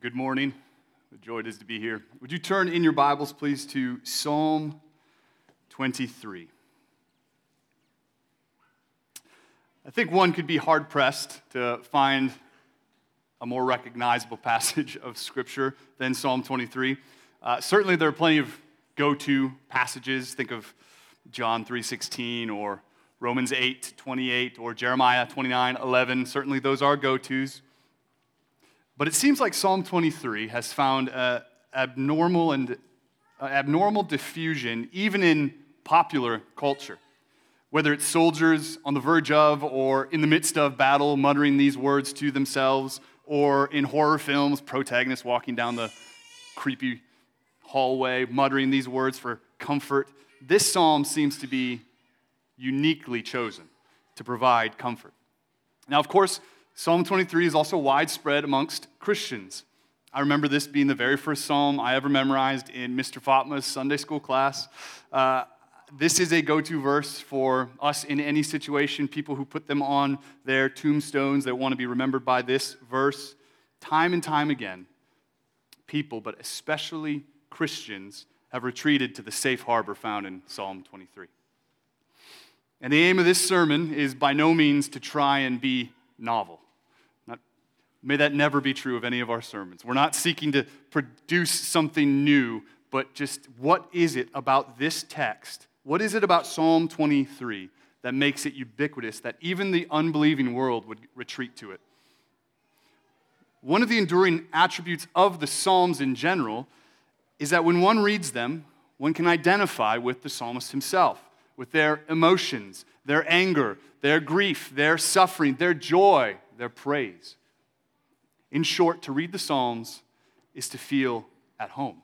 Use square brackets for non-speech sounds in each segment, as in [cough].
Good morning. The joy it is to be here. Would you turn in your Bibles, please, to Psalm 23? I think one could be hard pressed to find a more recognizable [laughs] passage of Scripture than Psalm 23. Uh, certainly, there are plenty of go-to passages. Think of John 3:16 or Romans 8:28 or Jeremiah 29:11. Certainly, those are go-tos. But it seems like Psalm 23 has found a abnormal and abnormal diffusion even in popular culture. Whether it's soldiers on the verge of or in the midst of battle muttering these words to themselves, or in horror films, protagonists walking down the creepy hallway muttering these words for comfort, this psalm seems to be uniquely chosen to provide comfort. Now, of course, Psalm 23 is also widespread amongst Christians. I remember this being the very first psalm I ever memorized in Mr. Fatma's Sunday school class. Uh, this is a go to verse for us in any situation, people who put them on their tombstones that want to be remembered by this verse. Time and time again, people, but especially Christians, have retreated to the safe harbor found in Psalm 23. And the aim of this sermon is by no means to try and be novel. May that never be true of any of our sermons. We're not seeking to produce something new, but just what is it about this text? What is it about Psalm 23 that makes it ubiquitous that even the unbelieving world would retreat to it? One of the enduring attributes of the Psalms in general is that when one reads them, one can identify with the psalmist himself, with their emotions, their anger, their grief, their suffering, their joy, their praise. In short, to read the Psalms is to feel at home.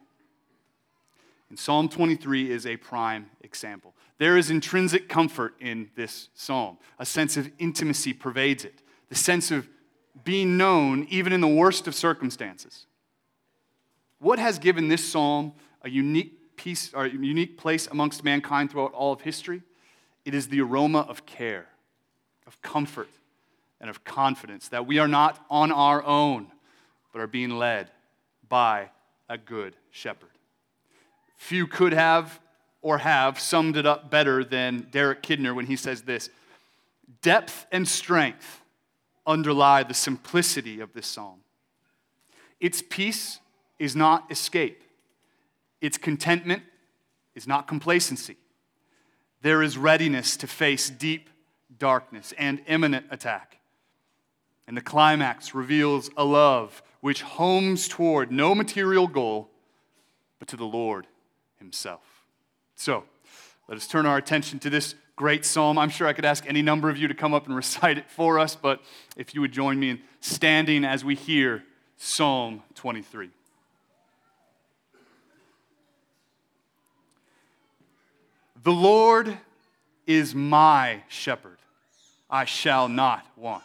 And Psalm 23 is a prime example. There is intrinsic comfort in this psalm. A sense of intimacy pervades it, the sense of being known even in the worst of circumstances. What has given this psalm a unique piece or a unique place amongst mankind throughout all of history? It is the aroma of care, of comfort, and of confidence that we are not on our own, but are being led by a good shepherd. Few could have or have summed it up better than Derek Kidner when he says this Depth and strength underlie the simplicity of this psalm. Its peace is not escape, its contentment is not complacency. There is readiness to face deep darkness and imminent attack. And the climax reveals a love which homes toward no material goal, but to the Lord Himself. So, let us turn our attention to this great psalm. I'm sure I could ask any number of you to come up and [laughs] recite it for us, but if you would join me in standing as we hear Psalm 23. The Lord is my shepherd, I shall not want.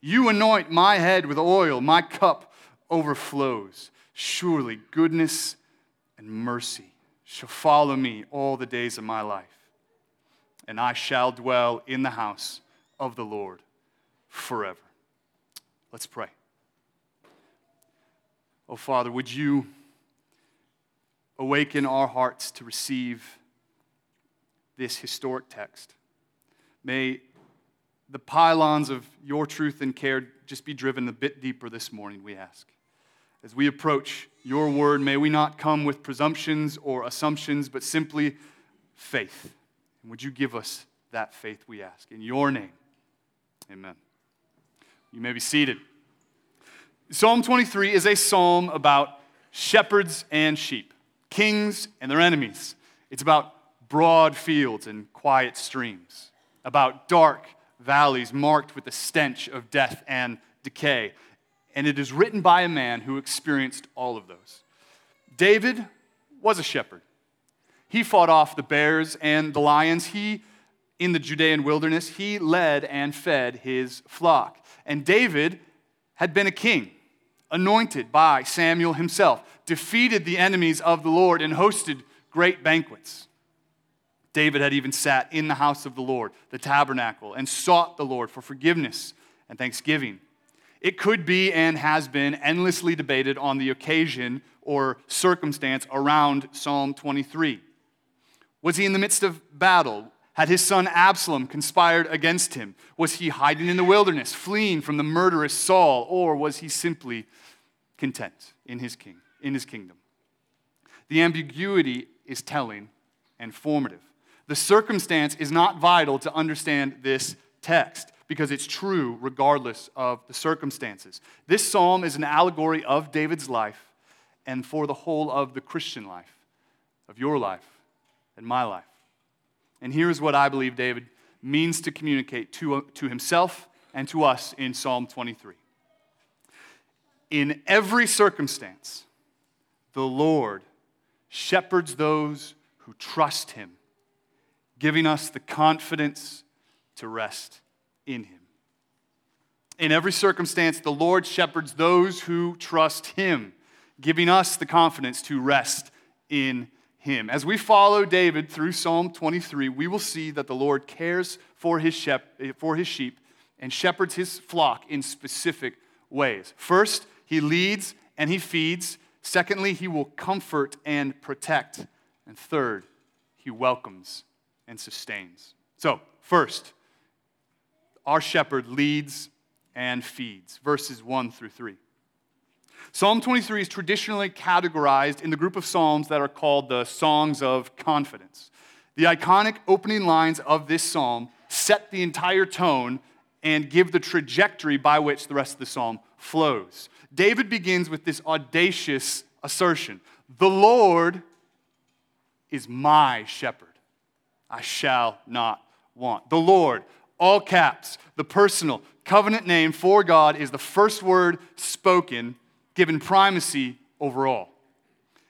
You anoint my head with oil, my cup overflows. Surely goodness and mercy shall follow me all the days of my life, and I shall dwell in the house of the Lord forever. Let's pray. Oh, Father, would you awaken our hearts to receive this historic text? May the pylons of your truth and care just be driven a bit deeper this morning, we ask. As we approach your word, may we not come with presumptions or assumptions, but simply faith. And would you give us that faith, we ask? In your name, amen. You may be seated. Psalm 23 is a psalm about shepherds and sheep, kings and their enemies. It's about broad fields and quiet streams, about dark valleys marked with the stench of death and decay. and it is written by a man who experienced all of those. David was a shepherd. He fought off the bears and the lions. He, in the Judean wilderness, he led and fed his flock. And David had been a king, anointed by Samuel himself, defeated the enemies of the Lord, and hosted great banquets. David had even sat in the house of the Lord, the tabernacle, and sought the Lord for forgiveness and thanksgiving. It could be and has been endlessly debated on the occasion or circumstance around Psalm 23. Was he in the midst of battle? Had his son Absalom conspired against him? Was he hiding in the wilderness, fleeing from the murderous Saul, or was he simply content in his king, in his kingdom? The ambiguity is telling and formative. The circumstance is not vital to understand this text because it's true regardless of the circumstances. This psalm is an allegory of David's life and for the whole of the Christian life, of your life and my life. And here's what I believe David means to communicate to, uh, to himself and to us in Psalm 23. In every circumstance, the Lord shepherds those who trust him, giving us the confidence to rest in him. In every circumstance, the Lord shepherds those who trust him, giving us the confidence to rest in him. As we follow David through Psalm 23, we will see that the Lord cares for his, shep- for his sheep and shepherds his flock in specific ways. First, he leads and he feeds. Secondly, he will comfort and protect. And third, he welcomes and sustains. So, first, our shepherd leads and feeds. Verses 1 through 3. Psalm 23 is traditionally categorized in the group of psalms that are called the Songs of Confidence. The iconic opening lines of this psalm set the entire tone and give the trajectory by which the rest of the psalm flows. David begins with this audacious assertion The Lord is my shepherd. I shall not want. The Lord, all caps, the personal covenant name for God is the first word spoken given primacy over all.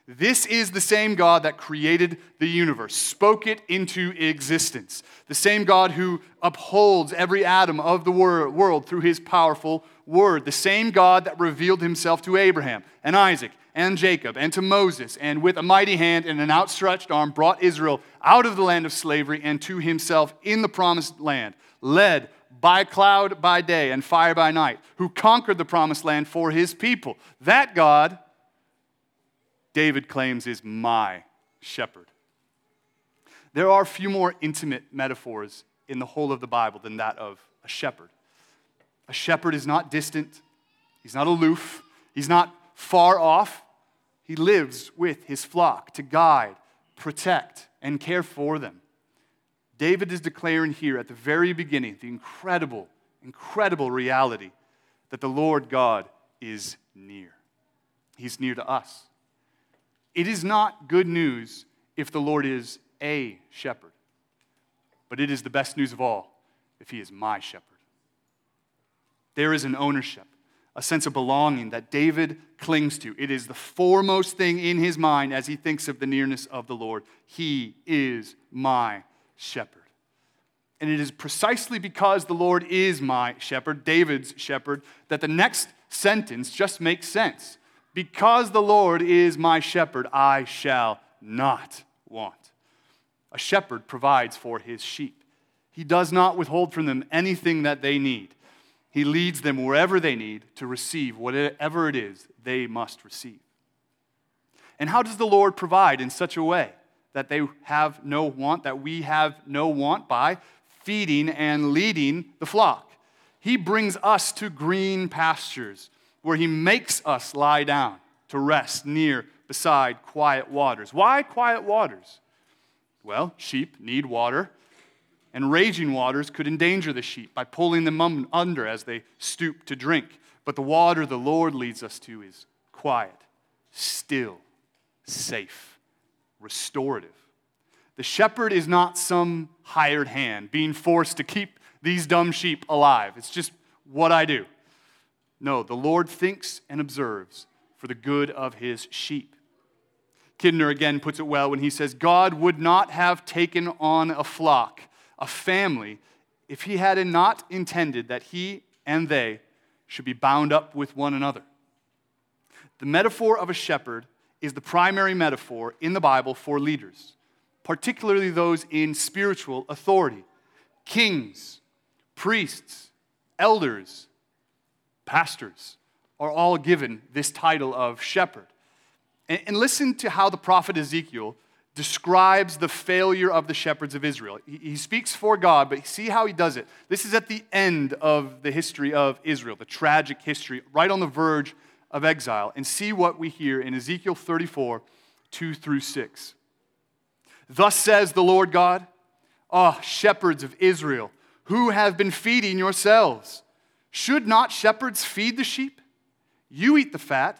This is the same God that created the universe, spoke it into existence. The same God who upholds every atom of the world through his powerful word. The same God that revealed himself to Abraham and Isaac and Jacob and to Moses and with a mighty hand and an outstretched arm brought Israel out of the land of slavery and to himself in the promised land, led by cloud by day and fire by night, who conquered the promised land for his people. That God, David claims, is my shepherd. There are few more intimate metaphors in the whole of the Bible than that of a shepherd. A shepherd is not distant, he's not aloof, he's not far off. He lives with his flock to guide, protect, and care for them. David is declaring here at the very beginning the incredible, incredible reality that the Lord God is near. He's near to us. It is not good news if the Lord is a shepherd, but it is the best news of all if he is my shepherd. There is an ownership, a sense of belonging that David clings to. It is the foremost thing in his mind as he thinks of the nearness of the Lord. He is my shepherd. And it is precisely because the Lord is my shepherd, David's shepherd, that the next sentence just makes sense. Because the Lord is my shepherd, I shall not want. A shepherd provides for his sheep. He does not withhold from them anything that they need. He leads them wherever they need to receive whatever it is they must receive. And how does the Lord provide in such a way? that they have no want, that we have no want by feeding and leading the flock. He brings us to green pastures where he makes us lie down to rest near beside quiet waters. Why quiet waters? Well, sheep need water, and raging waters could endanger the sheep by pulling them under as they stoop to drink. But the water the Lord leads us to is quiet, still, safe restorative. The shepherd is not some hired hand being forced to keep these dumb sheep alive. It's just what I do. No, the Lord thinks and observes for the good of his sheep. Kidner again puts it well when he says, God would not have taken on a flock, a family, if he had not intended that he and they should be bound up with one another. The metaphor of a shepherd is the primary metaphor in the Bible for leaders, particularly those in spiritual authority kings, priests, elders, pastors are all given this title of shepherd. And, listen to how the prophet Ezekiel describes the failure of the shepherds of Israel. He, speaks for God, but see how he does it. This is at the end of the history of Israel, the tragic history, right on the verge of exile. And see what we hear in Ezekiel 34 2 through 6. Thus says the Lord God, Ah, oh, shepherds of Israel, who have been feeding yourselves. Should not shepherds feed the sheep? You eat the fat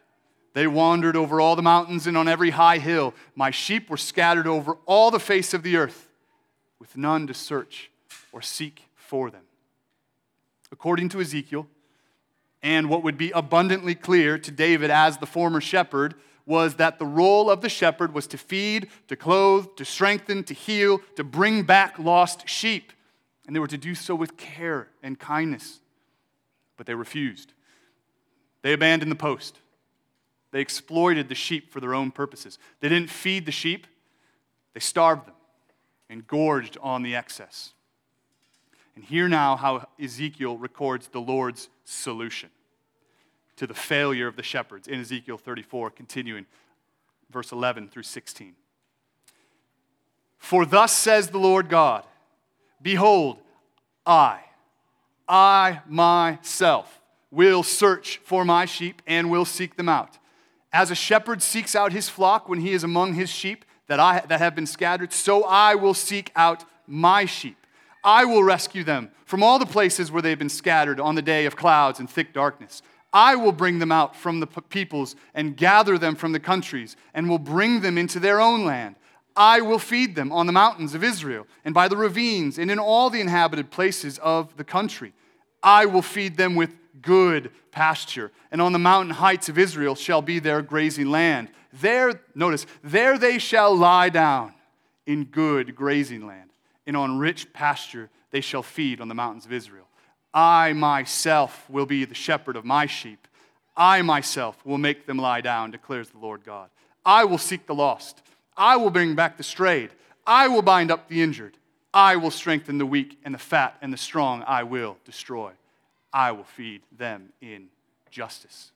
they wandered over all the mountains and on every high hill. My sheep were scattered over all the face of the earth, with none to search or seek for them. According to Ezekiel, and what would be abundantly clear to David as the former shepherd, was that the role of the shepherd was to feed, to clothe, to strengthen, to heal, to bring back lost sheep. And they were to do so with care and kindness. But they refused. They abandoned the post. They exploited the sheep for their own purposes. They didn't feed the sheep, they starved them and gorged on the excess. And hear now how Ezekiel records the Lord's solution to the failure of the shepherds in Ezekiel 34, continuing verse 11 through 16. For thus says the Lord God Behold, I, I myself, will search for my sheep and will seek them out. As a shepherd seeks out his flock when he is among his sheep that, I, that have been scattered, so I will seek out my sheep. I will rescue them from all the places where they've been scattered on the day of clouds and thick darkness. I will bring them out from the peoples and gather them from the countries and will bring them into their own land. I will feed them on the mountains of Israel and by the ravines and in all the inhabited places of the country. I will feed them with good pasture, and on the mountain heights of Israel shall be their grazing land. There, notice, there they shall lie down in good grazing land, and on rich pasture they shall feed on the mountains of Israel. I myself will be the shepherd of my sheep. I myself will make them lie down, declares the Lord God. I will seek the lost. I will bring back the strayed. I will bind up the injured. I will strengthen the weak, and the fat and the strong I will destroy. I will feed them in justice.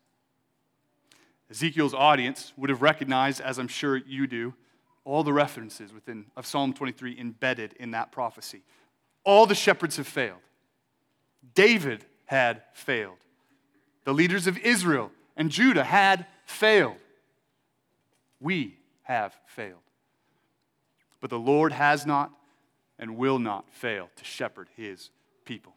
Ezekiel's audience would have recognized, as I'm sure you do, all the references within of Psalm 23 embedded in that prophecy. All the shepherds have failed. David had failed. The leaders of Israel and Judah had failed. We have failed. But the Lord has not and will not fail to shepherd his people.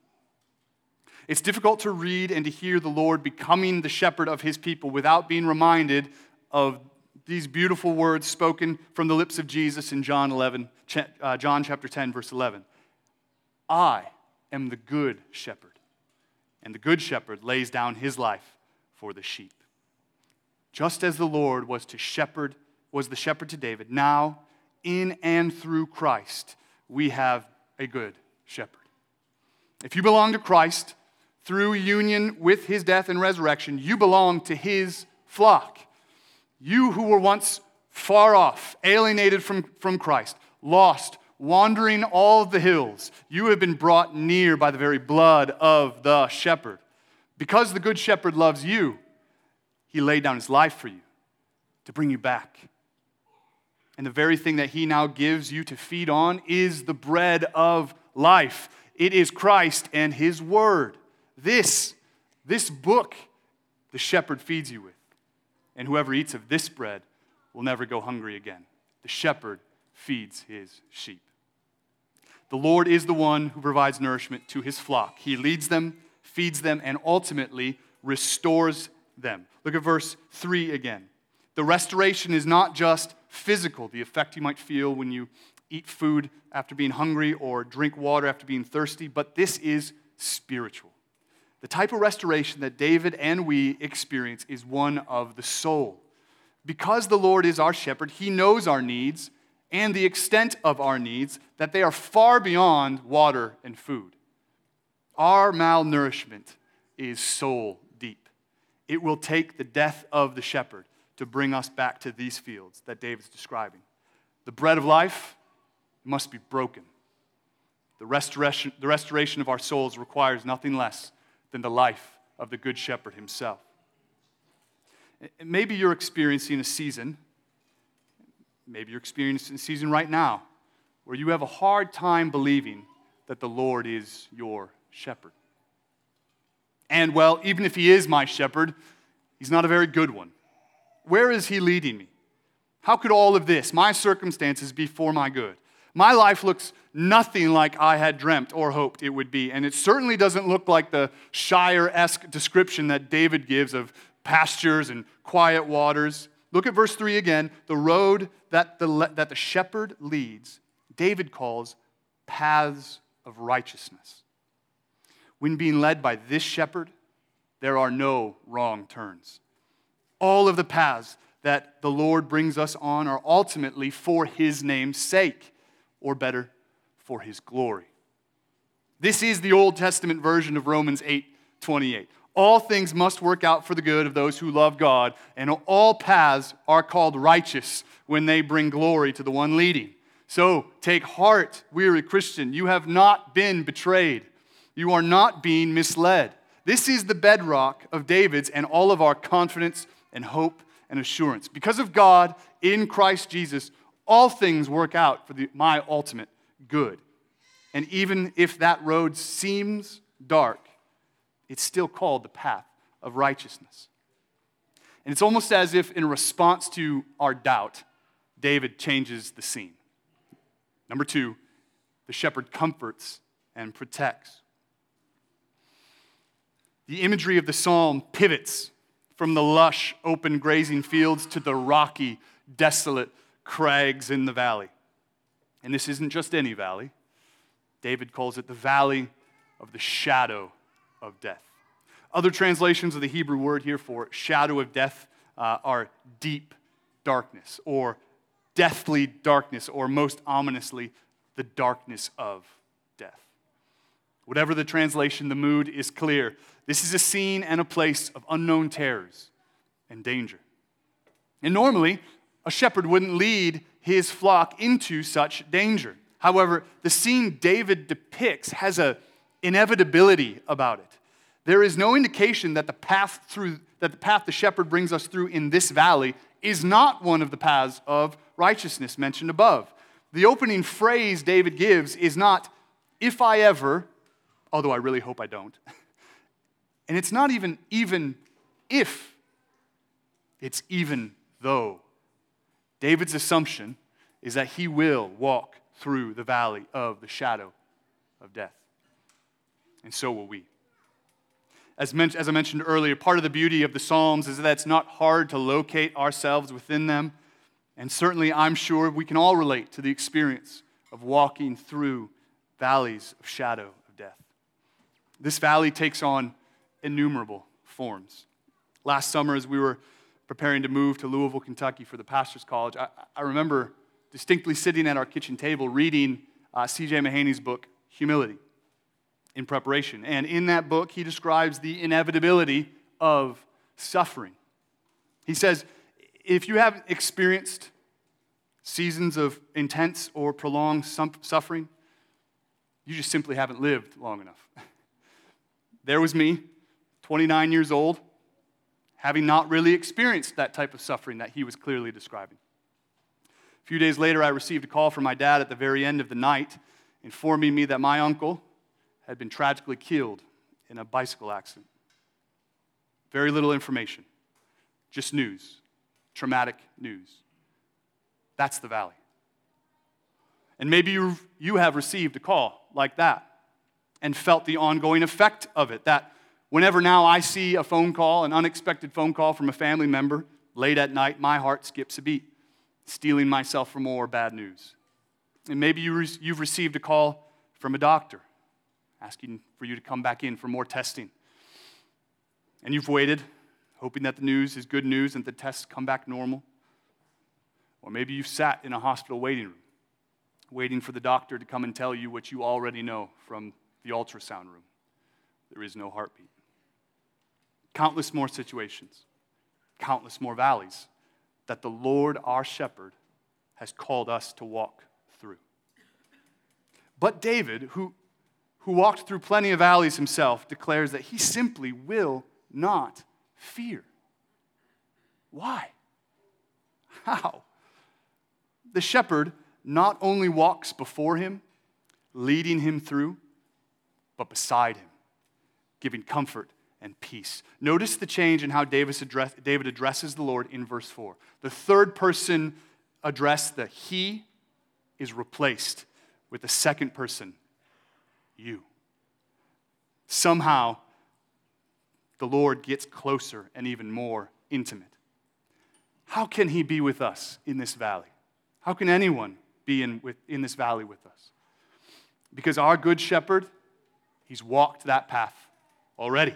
It's difficult to read and to hear the Lord becoming the shepherd of his people without being reminded of these beautiful words spoken from the lips of Jesus in John 11, uh, John chapter 10, verse 11. I am the good shepherd, and the good shepherd lays down his life for the sheep. Just as the Lord was to shepherd, was the shepherd to David, now in and through Christ, we have a good shepherd. If you belong to Christ, through union with his death and resurrection, you belong to his flock. You who were once far off, alienated from, from Christ, lost, wandering all the hills, you have been brought near by the very blood of the shepherd. Because the good shepherd loves you, he laid down his life for you to bring you back. And the very thing that he now gives you to feed on is the bread of life. It is Christ and his word. This, this book, the shepherd feeds you with. and whoever eats of this bread will never go hungry again. The shepherd feeds his sheep. The Lord is the one who provides nourishment to his flock. He leads them, feeds them, and ultimately restores them. Look at verse 3 again. The restoration is not just physical, the effect you might feel when you eat food after being hungry or drink water after being thirsty, but this is spiritual. The type of restoration that David and we experience is one of the soul. Because the Lord is our shepherd, he knows our needs and the extent of our needs, that they are far beyond water and food. Our malnourishment is soul deep. It will take the death of the shepherd to bring us back to these fields that David's describing. The bread of life must be broken. The restoration, the restoration of our souls requires nothing less than the life of the Good Shepherd himself. Maybe you're experiencing a season, maybe you're experiencing a season right now, where you have a hard time believing that the Lord is your shepherd. And well, even if he is my shepherd, he's not a very good one. Where is he leading me? How could all of this, my circumstances, be for my good? My life looks nothing like I had dreamt or hoped it would be. And it certainly doesn't look like the Shire esque description that David gives of pastures and quiet waters. Look at verse 3 again. The road that the, that the shepherd leads, David calls paths of righteousness. When being led by this shepherd, there are no wrong turns. All of the paths that the Lord brings us on are ultimately for his name's sake or better, for his glory. This is the Old Testament version of Romans 8 28. All things must work out for the good of those who love God, and all paths are called righteous when they bring glory to the one leading. So take heart, weary Christian. You have not been betrayed, you are not being misled. This is the bedrock of David's and all of our confidence and hope and assurance. Because of God in Christ Jesus, all things work out for the, my ultimate good. And even if that road seems dark, it's still called the path of righteousness. And it's almost as if, in response to our doubt, David changes the scene. Number two, the shepherd comforts and protects. The imagery of the psalm pivots from the lush, open grazing fields to the rocky, desolate crags in the valley. And this isn't just any valley. David calls it the valley of the shadow of death. Other translations of the Hebrew word here for shadow of death uh, are deep darkness or deathly darkness, or most ominously, the darkness of death. Whatever the translation, the mood is clear. This is a scene and a place of unknown terrors and danger. And normally, a shepherd wouldn't lead his flock into such danger. However, the scene David depicts has an inevitability about it. There is no indication that the path through that the path the shepherd brings us through in this valley is not one of the paths of righteousness mentioned above. The opening phrase David gives is not if I ever, although I really hope I don't. [laughs] And it's not even even if. It's even though. David's assumption is that he will walk through the valley of the shadow of death. And so will we. As, men- as I mentioned earlier, part of the beauty of the Psalms is that it's not hard to locate ourselves within them. And certainly, I'm sure we can all relate to the experience of walking through valleys of shadow of death. This valley takes on innumerable forms. Last summer, as we were preparing to move to Louisville, Kentucky for the pastor's college, I, I remember distinctly sitting at our kitchen table reading uh, C.J. Mahaney's book, Humility, in preparation. And in that book, he describes the inevitability of suffering. He says, if you haven't experienced seasons of intense or prolonged suffering, you just simply haven't lived long enough. [laughs] there was me, 29 years old, having not really experienced that type of suffering that he was clearly describing. A few days later, I received a call from my dad at the very end of the night informing me that my uncle had been tragically killed in a bicycle accident. Very little information, just news traumatic news. That's the valley. And maybe you you have received a call like that and felt the ongoing effect of it. That whenever now I see a phone call, an unexpected phone call from a family member late at night, my heart skips a beat, steeling myself for more bad news. And maybe you re- you've received a call from a doctor asking for you to come back in for more testing. And you've waited, hoping that the news is good news and the tests come back normal. Or maybe you've sat in a hospital waiting room, waiting for the doctor to come and tell you what you already know from the ultrasound room. There is no heartbeat. Countless more situations, countless more valleys that the Lord our shepherd has called us to walk through. But David, who, who walked through plenty of valleys himself, declares that he simply will not fear. Why? How? The shepherd not only walks before him, leading him through, but beside him, giving comfort and peace. Notice the change in how address, David addresses the Lord in verse 4. The third person address, the he, is replaced with the second person, you. Somehow, the Lord gets closer and even more intimate. How can he be with us in this valley? How can anyone be in, with, in this valley with us? Because our good shepherd, he's walked that path already.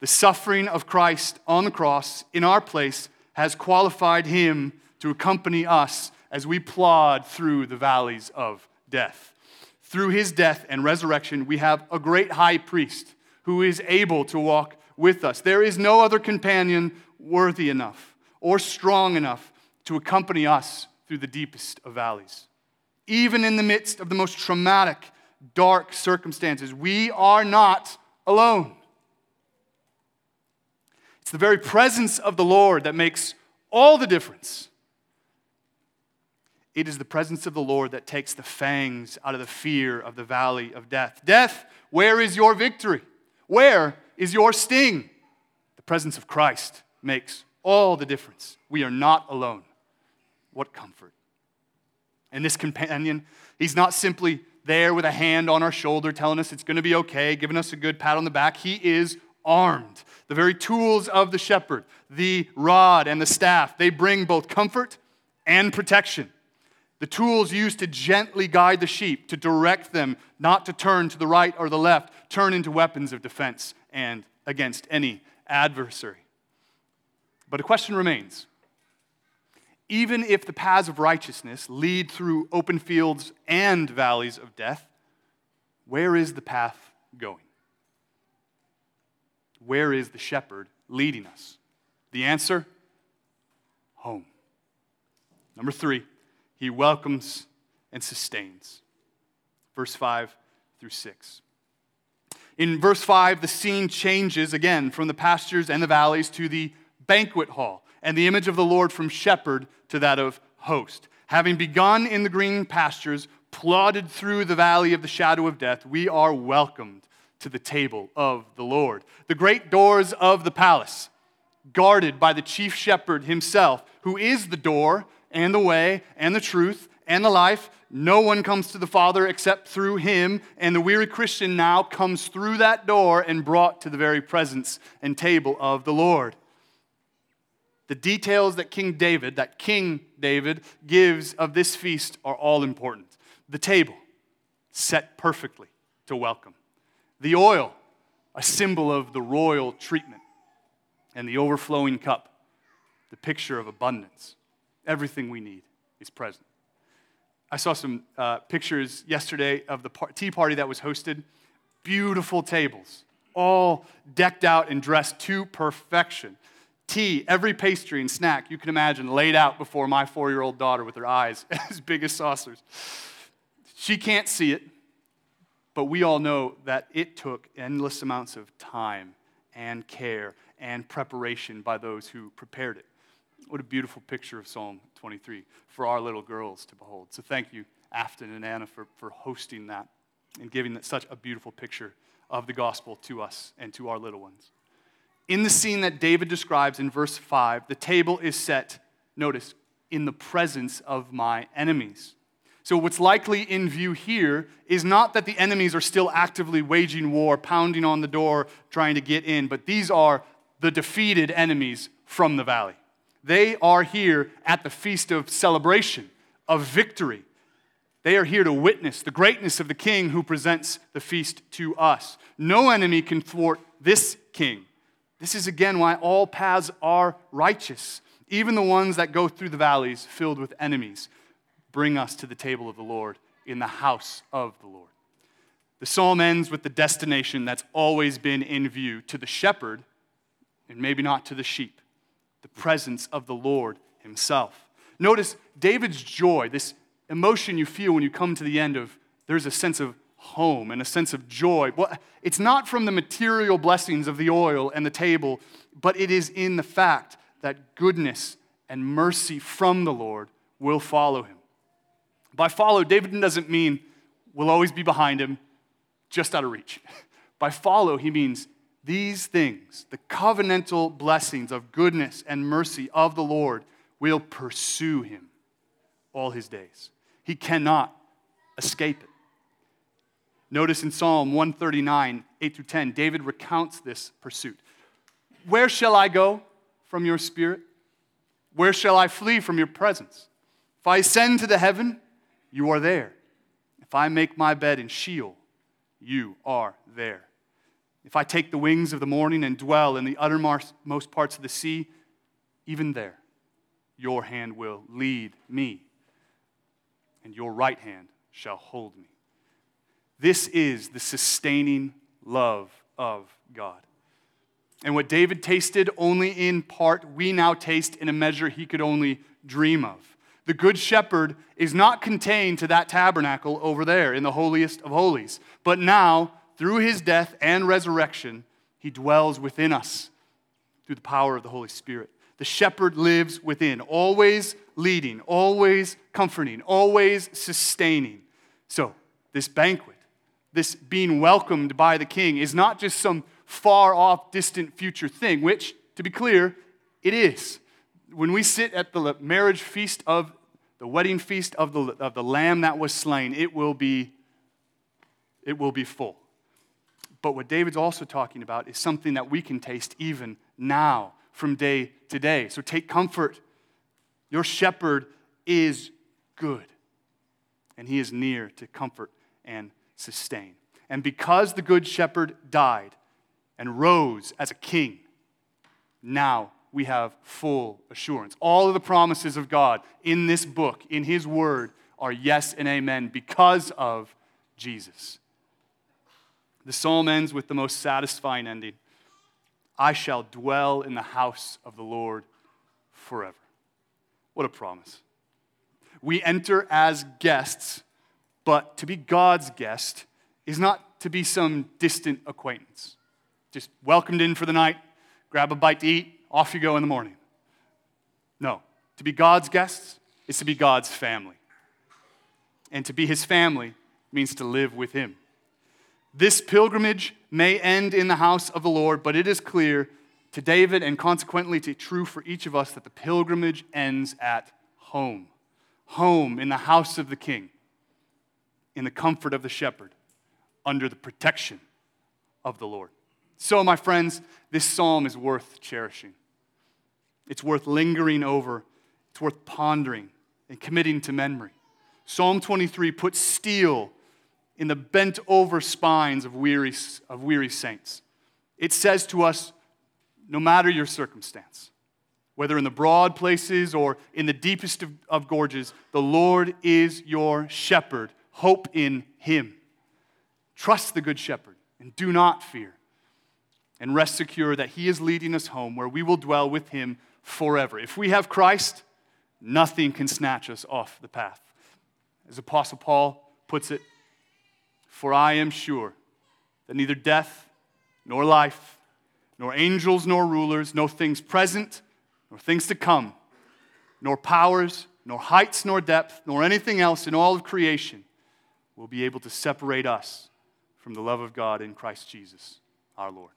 The suffering of Christ on the cross in our place has qualified him to accompany us as we plod through the valleys of death. Through his death and resurrection, we have a great high priest who is able to walk with us. There is no other companion worthy enough or strong enough to accompany us through the deepest of valleys. Even in the midst of the most traumatic, dark circumstances, we are not alone. It's the very presence of the Lord that makes all the difference. It is the presence of the Lord that takes the fangs out of the fear of the valley of death. Death, where is your victory? Where is your sting? The presence of Christ makes all the difference. We are not alone. What comfort. And this companion, he's not simply there with a hand on our shoulder telling us it's going to be okay, giving us a good pat on the back. He is armed. The very tools of the shepherd, the rod and the staff, they bring both comfort and protection. The tools used to gently guide the sheep, to direct them not to turn to the right or the left, turn into weapons of defense and against any adversary. But a question remains. Even if the paths of righteousness lead through open fields and valleys of death, where is the path going? Where is the shepherd leading us? The answer home. Number three, he welcomes and sustains. Verse 5 through 6. In verse 5, the scene changes again from the pastures and the valleys to the banquet hall, and the image of the Lord from shepherd to that of host. Having begun in the green pastures, plodded through the valley of the shadow of death, we are welcomed to the table of the Lord. The great doors of the palace, guarded by the chief shepherd himself, who is the door and the way and the truth and the life. No one comes to the Father except through him, and the weary Christian now comes through that door and brought to the very presence and table of the Lord. The details that King David, that King David, gives of this feast are all important. The table, set perfectly to welcome. The oil, a symbol of the royal treatment. And the overflowing cup, the picture of abundance. Everything we need is present. I saw some uh, pictures yesterday of the par- tea party that was hosted. Beautiful tables, all decked out and dressed to perfection. Tea, every pastry and snack you can imagine laid out before my four year old daughter with her eyes [laughs] as big as saucers. She can't see it, but we all know that it took endless amounts of time and care and preparation by those who prepared it. What a beautiful picture of Psalm 23 for our little girls to behold. So thank you, Afton and Anna, for, for hosting that and giving such a beautiful picture of the gospel to us and to our little ones. In the scene that David describes in verse 5, the table is set notice, in the presence of my enemies. So, what's likely in view here is not that the enemies are still actively waging war, pounding on the door, trying to get in, but these are the defeated enemies from the valley. They are here at the feast of celebration, of victory. They are here to witness the greatness of the king who presents the feast to us. No enemy can thwart this king. This is again why all paths are righteous, even the ones that go through the valleys filled with enemies bring us to the table of the Lord in the house of the Lord. The psalm ends with the destination that's always been in view to the shepherd, and maybe not to the sheep, the presence of the Lord himself. Notice David's joy, this emotion you feel when you come to the end of there's a sense of home and a sense of joy. Well, it's not from the material blessings of the oil and the table, but it is in the fact that goodness and mercy from the Lord will follow him. By follow, David doesn't mean we'll always be behind him, just out of reach. [laughs] By follow, he means these things, the covenantal blessings of goodness and mercy of the Lord, will pursue him all his days. He cannot escape it. Notice in Psalm 139, 8 through 10, David recounts this pursuit. Where shall I go from your spirit? Where shall I flee from your presence? If I ascend to the heaven, you are there. If I make my bed in Sheol, you are there. If I take the wings of the morning and dwell in the uttermost parts of the sea, even there, your hand will lead me, and your right hand shall hold me. This is the sustaining love of God. And what David tasted only in part, we now taste in a measure he could only dream of. The Good Shepherd is not contained to that tabernacle over there in the holiest of holies, but now, through his death and resurrection, he dwells within us through the power of the Holy Spirit. The shepherd lives within, always leading, always comforting, always sustaining. So, this banquet, this being welcomed by the king, is not just some far off, distant future thing, which, to be clear, it is when we sit at the marriage feast of the wedding feast of the, of the lamb that was slain, it will be it will be full. But what David's also talking about is something that we can taste even now from day to day. So take comfort. Your shepherd is good, and he is near to comfort and sustain. And because the good shepherd died and rose as a king, now we have full assurance. All of the promises of God in this book, in His Word, are yes and amen because of Jesus. The psalm ends with the most satisfying ending I shall dwell in the house of the Lord forever. What a promise. We enter as guests, but to be God's guest is not to be some distant acquaintance. Just welcomed in for the night, grab a bite to eat, off you go in the morning. No. To be God's guests is to be God's family. And to be his family means to live with him. This pilgrimage may end in the house of the Lord, but it is clear to David and consequently to true for each of us that the pilgrimage ends at home. Home in the house of the king, in the comfort of the shepherd, under the protection of the Lord. So, my friends, this psalm is worth cherishing. It's worth lingering over, it's worth pondering and committing to memory. Psalm 23 puts steel in the bent over spines of weary, of weary saints. It says to us no matter your circumstance, whether in the broad places or in the deepest of, of gorges, the Lord is your shepherd. Hope in him. Trust the good shepherd and do not fear. And rest secure that he is leading us home where we will dwell with him forever. If we have Christ, nothing can snatch us off the path. As Apostle Paul puts it, for I am sure that neither death nor life, nor angels nor rulers, no things present nor things to come, nor powers, nor heights nor depth, nor anything else in all of creation will be able to separate us from the love of God in Christ Jesus our Lord.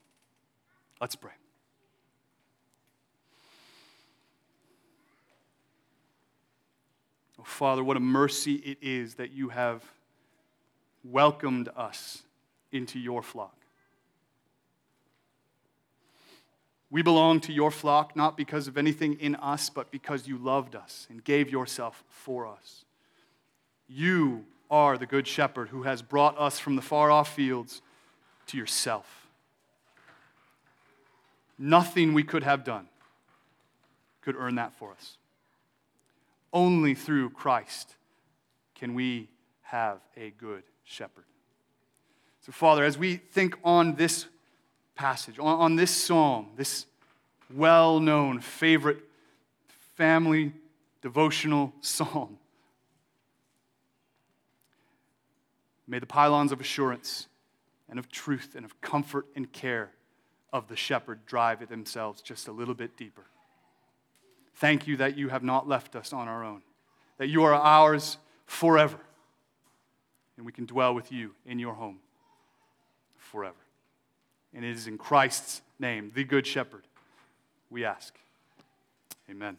Let's pray. Father, what a mercy it is that you have welcomed us into your flock. We belong to your flock not because of anything in us, but because you loved us and gave yourself for us. You are the good shepherd who has brought us from the far off fields to yourself. Nothing we could have done could earn that for us. Only through Christ can we have a good shepherd. So, Father, as we think on this passage, on, on this psalm, this well known favorite family devotional psalm, may the pylons of assurance and of truth and of comfort and care of the shepherd drive it themselves just a little bit deeper. Thank you that you have not left us on our own, that you are ours forever, and we can dwell with you in your home forever. And it is in Christ's name, the Good Shepherd, we ask. Amen.